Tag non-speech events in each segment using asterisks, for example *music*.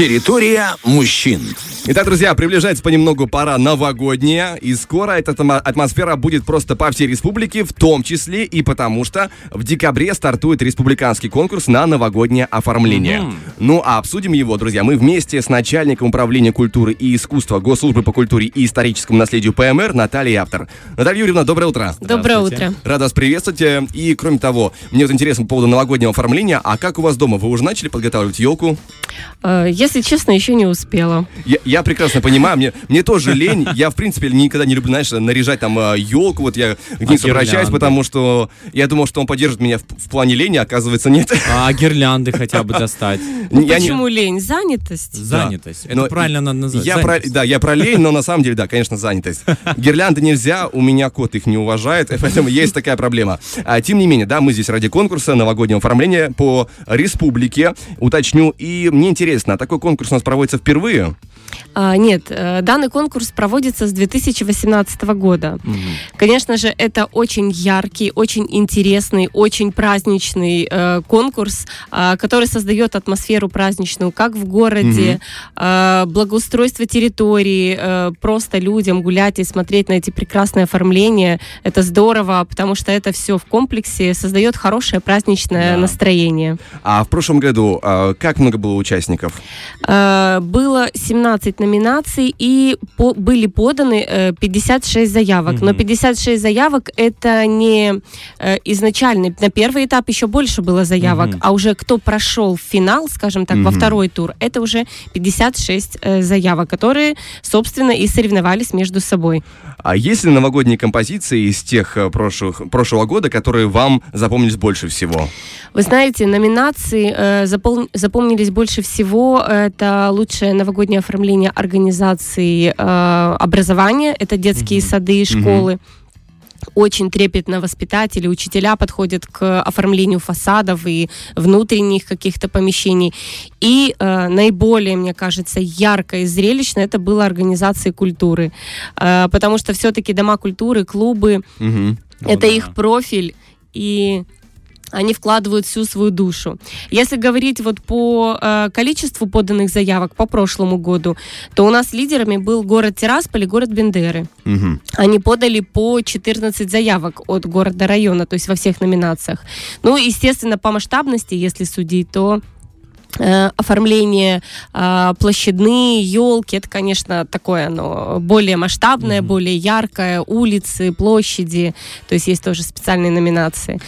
Территория мужчин. Итак, друзья, приближается понемногу пора новогодняя, и скоро эта атмосфера будет просто по всей республике, в том числе и потому, что в декабре стартует республиканский конкурс на новогоднее оформление. Mm-hmm. Ну, а обсудим его, друзья, мы вместе с начальником управления культуры и искусства Госслужбы по культуре и историческому наследию ПМР Натальей Автор. Наталья Юрьевна, доброе утро. Доброе утро. Рада вас приветствовать. Э, и, кроме того, мне вот интересно по поводу новогоднего оформления, а как у вас дома? Вы уже начали подготавливать елку? Э, если честно, еще не успела. Я, я прекрасно понимаю, мне, мне тоже лень. Я, в принципе, никогда не люблю, знаешь, наряжать там елку. Вот я к Денису а обращаюсь, потому что я думал, что он поддержит меня в, в плане лени, а оказывается нет. А гирлянды хотя бы достать? Ну, почему не... лень? Занятость? Занятость. Это но правильно надо назвать. Я про, да, я про лень, но на самом деле, да, конечно, занятость. Гирлянды нельзя, у меня кот их не уважает, *laughs* поэтому есть такая проблема. А, тем не менее, да, мы здесь ради конкурса новогоднего оформления по республике, уточню. И мне интересно, а такой конкурс у нас проводится впервые? А, нет, э, данный конкурс проводится с 2018 года. Угу. Конечно же, это очень яркий, очень интересный, очень праздничный э, конкурс, э, который создает атмосферу праздничную как в городе, угу. э, благоустройство территории, э, просто людям гулять и смотреть на эти прекрасные оформления. Это здорово, потому что это все в комплексе создает хорошее праздничное да. настроение. А в прошлом году э, как много было участников? Э, было 17 номинаций, и по, были поданы э, 56 заявок. Mm-hmm. Но 56 заявок это не э, изначально. На первый этап еще больше было заявок, mm-hmm. а уже кто прошел в финал, скажем так, mm-hmm. во второй тур, это уже 56 э, заявок, которые, собственно, и соревновались между собой. А есть ли новогодние композиции из тех э, прошлых, прошлого года, которые вам запомнились больше всего? Вы знаете, номинации э, запол... запомнились больше всего. Это лучшее новогоднее оформление организации э, образования, это детские mm-hmm. сады и школы. Mm-hmm очень трепетно воспитатели, учителя подходят к оформлению фасадов и внутренних каких-то помещений. И э, наиболее, мне кажется, ярко и зрелищно это было организации культуры. Э, потому что все-таки дома культуры, клубы, угу. это ну, их профиль. И они вкладывают всю свою душу. Если говорить вот по э, количеству поданных заявок по прошлому году, то у нас лидерами был город Тирасполь и город Бендеры. Угу. Они подали по 14 заявок от города района, то есть во всех номинациях. Ну, естественно, по масштабности, если судить, то э, оформление э, площадные елки это конечно такое оно более масштабное mm-hmm. более яркое улицы площади то есть есть тоже специальные номинации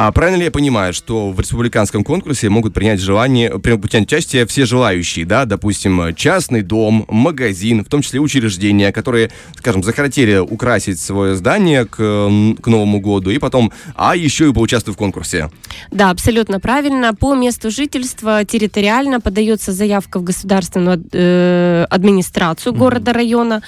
а правильно ли я понимаю, что в республиканском конкурсе могут принять желание, принять участие все желающие, да, допустим, частный дом, магазин, в том числе учреждения, которые, скажем, захотели украсить свое здание к, к Новому году, и потом, а еще и поучаствовать в конкурсе? Да, абсолютно правильно. По месту жительства территориально подается заявка в государственную э, администрацию mm-hmm. города, района.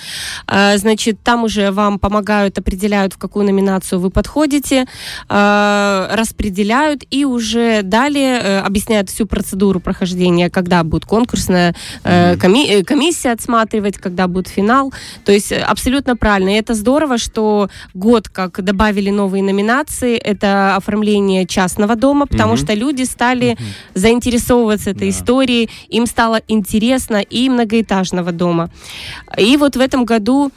Э, значит, там уже вам помогают, определяют, в какую номинацию вы подходите. Э, распределяют и уже далее э, объясняют всю процедуру прохождения, когда будет конкурсная э, коми э, комиссия отсматривать, когда будет финал. То есть абсолютно правильно. И это здорово, что год как добавили новые номинации, это оформление частного дома, потому mm-hmm. что люди стали mm-hmm. заинтересовываться этой yeah. историей, им стало интересно и многоэтажного дома. И вот в этом году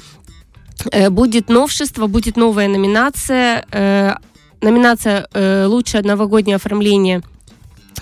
будет новшество, будет новая номинация номинация э, «Лучшее новогоднее оформление»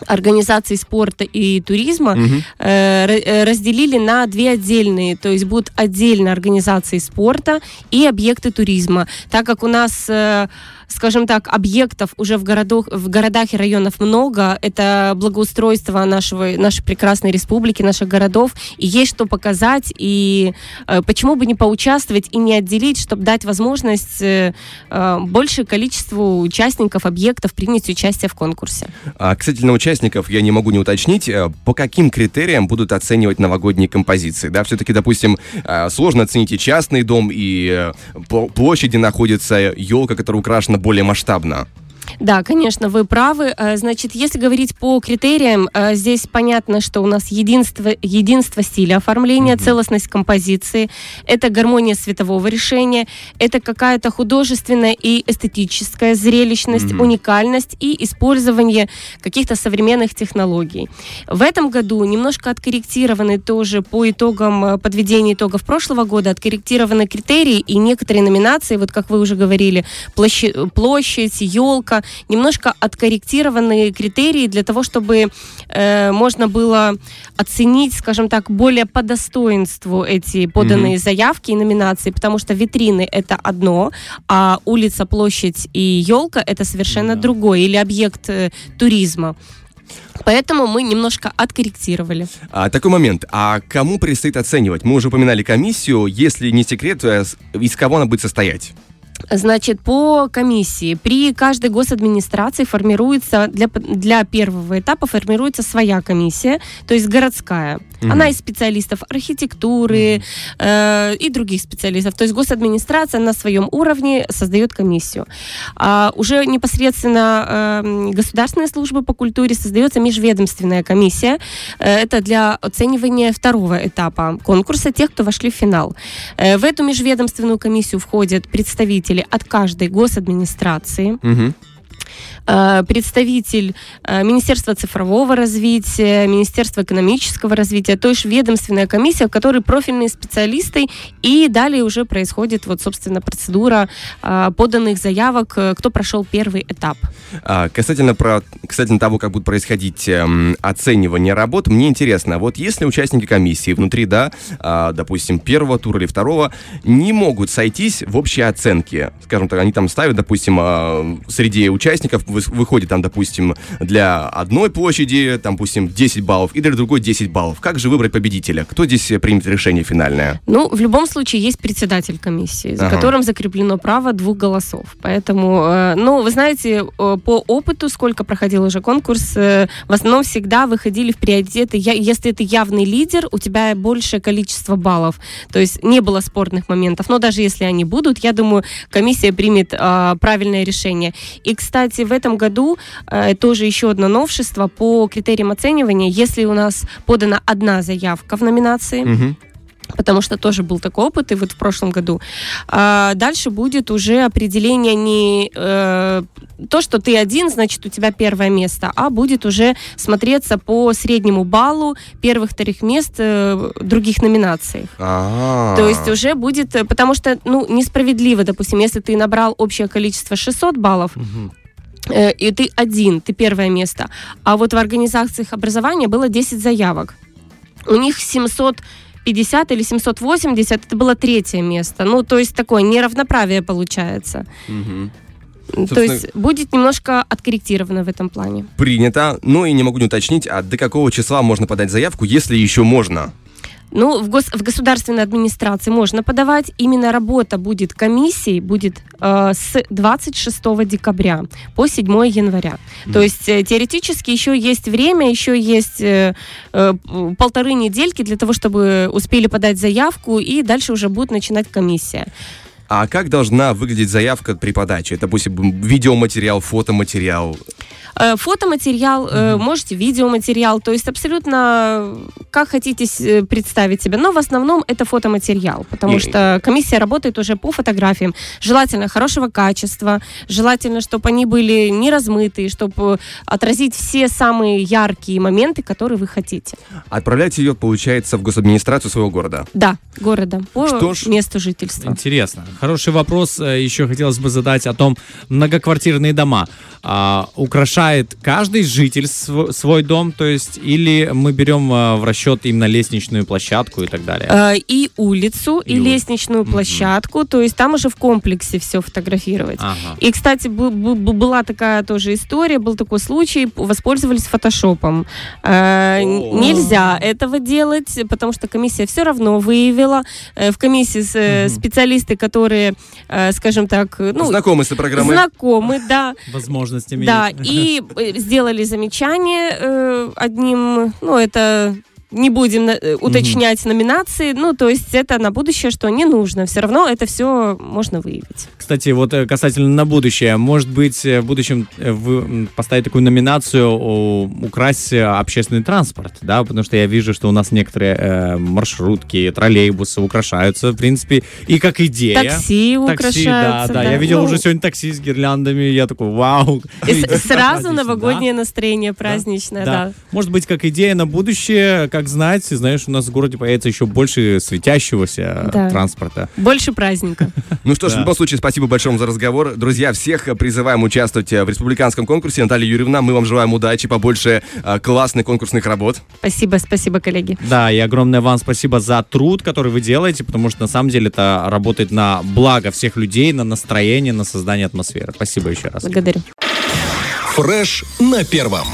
организации спорта и туризма угу. э, разделили на две отдельные, то есть будут отдельно организации спорта и объекты туризма, так как у нас э, скажем так, объектов уже в, городах, в городах и районах много. Это благоустройство нашего, нашей прекрасной республики, наших городов. И есть что показать. И э, почему бы не поучаствовать и не отделить, чтобы дать возможность э, э, большее количеству участников, объектов принять участие в конкурсе. А, на участников я не могу не уточнить, э, по каким критериям будут оценивать новогодние композиции. Да, все-таки, допустим, э, сложно оценить и частный дом, и площади находится елка, которая украшена более масштабно. Да, конечно, вы правы. Э, значит, если говорить по критериям, э, здесь понятно, что у нас единство, единство стиля оформления, mm-hmm. целостность композиции, это гармония светового решения, это какая-то художественная и эстетическая зрелищность, mm-hmm. уникальность и использование каких-то современных технологий. В этом году немножко откорректированы тоже по итогам э, подведения итогов прошлого года, откорректированы критерии и некоторые номинации, вот как вы уже говорили, площадь, площадь елка, немножко откорректированные критерии для того, чтобы э, можно было оценить, скажем так, более по достоинству эти поданные mm-hmm. заявки и номинации, потому что витрины это одно, а улица, площадь и елка это совершенно mm-hmm. другое, или объект э, туризма. Поэтому мы немножко откорректировали. А, такой момент. А кому предстоит оценивать? Мы уже упоминали комиссию. Если не секрет, э, из кого она будет состоять? Значит, по комиссии при каждой госадминистрации формируется для, для первого этапа формируется своя комиссия, то есть городская. Угу. Она из специалистов архитектуры угу. э, и других специалистов. То есть госадминистрация на своем уровне создает комиссию. А уже непосредственно э, государственные службы по культуре создается межведомственная комиссия. Э, это для оценивания второго этапа конкурса тех, кто вошли в финал. Э, в эту межведомственную комиссию входят представители от каждой госадминистрации. Угу. Э, представитель э, Министерства цифрового развития, Министерства экономического развития, то есть ведомственная комиссия, в которой профильные специалисты, и далее уже происходит вот, собственно, процедура э, поданных заявок, кто прошел первый этап. А, касательно, про, касательно того, как будет происходить эм, оценивание работ, мне интересно, вот если участники комиссии внутри, да, э, допустим, первого тура или второго, не могут сойтись в общей оценке, скажем так, они там ставят, допустим, э, среди участников выходит там, допустим, для одной площади, там, допустим, 10 баллов, и для другой 10 баллов. Как же выбрать победителя? Кто здесь примет решение финальное? Ну, в любом случае, есть председатель комиссии, за ага. которым закреплено право двух голосов. Поэтому, э, ну, вы знаете, э, по опыту, сколько проходил уже конкурс, э, в основном всегда выходили в приоритеты. Если это явный лидер, у тебя большее количество баллов. То есть не было спорных моментов. Но даже если они будут, я думаю, комиссия примет э, правильное решение. И, кстати, в этом году э, тоже еще одно новшество по критериям оценивания. Если у нас подана одна заявка в номинации, угу потому что тоже был такой опыт, и вот в прошлом году. А дальше будет уже определение не э, то, что ты один, значит, у тебя первое место, а будет уже смотреться по среднему баллу первых, вторых мест э, других номинаций. А-а-а. То есть уже будет, потому что, ну, несправедливо, допустим, если ты набрал общее количество 600 баллов, угу Э, и ты один, ты первое место. А вот в организациях образования было 10 заявок. У них 750 или 780, это было третье место. Ну, то есть такое неравноправие получается. Угу. То есть будет немножко откорректировано в этом плане. Принято. Ну и не могу не уточнить, а до какого числа можно подать заявку, если еще можно? Ну, в, гос, в государственной администрации можно подавать. Именно работа будет комиссией будет э, с 26 декабря по 7 января. Mm. То есть э, теоретически еще есть время, еще есть э, э, полторы недельки для того, чтобы успели подать заявку, и дальше уже будет начинать комиссия. А как должна выглядеть заявка при подаче? Это, допустим, видеоматериал, фотоматериал? Э, фотоматериал, mm-hmm. можете видеоматериал, то есть абсолютно как хотите э, представить себе, но в основном это фотоматериал, потому mm-hmm. что комиссия работает уже по фотографиям, желательно хорошего качества, желательно, чтобы они были не размытые, чтобы отразить все самые яркие моменты, которые вы хотите. Отправлять ее, получается, в госадминистрацию своего города? Да, города, по Что ж... месту жительства. Интересно. Хороший вопрос еще хотелось бы задать о том, многоквартирные дома а, украшает каждый житель св- свой дом, то есть, или мы берем а, в расчет именно лестничную площадку и так далее? А, и улицу, и, и лестничную площадку, mm-hmm. то есть там уже в комплексе все фотографировать. Ага. И, кстати, была такая тоже история, был такой случай, воспользовались фотошопом. А, нельзя этого делать, потому что комиссия все равно выявила. Э, в комиссии mm-hmm. специалисты, которые, э, скажем так, ну, знакомы с программой. Знакомы, да. Возможно возможностями. Да, и э, сделали замечание э, одним, ну, это не будем э, уточнять номинации. Ну, то есть это на будущее, что не нужно. Все равно это все можно выявить. Кстати, вот э, касательно на будущее. Может быть, э, в будущем вы поставить такую номинацию украсть общественный транспорт, да? Потому что я вижу, что у нас некоторые э, маршрутки, троллейбусы украшаются, в принципе, и как идея. Такси Такси, да, украшаются. да. Я видел Ну, уже сегодня такси с гирляндами, я такой, вау. и *laughs* Сразу новогоднее настроение праздничное, Да. да. Может быть, как идея на будущее, как знать, знаешь, у нас в городе появится еще больше светящегося Да. транспорта. Больше праздника. *laughs* Ну что ж, Да. в любом случае, спасибо большое за разговор. Друзья, всех призываем участвовать э, в республиканском конкурсе. Наталья Юрьевна, мы вам желаем удачи, побольше э, классных конкурсных работ. Спасибо, спасибо, коллеги. Да, и огромное вам спасибо за труд, который вы делаете, потому что на самом деле это работает на благо всех людей, на настроение, на создание атмосферы. Спасибо еще раз. Благодарю. Фреш на первом.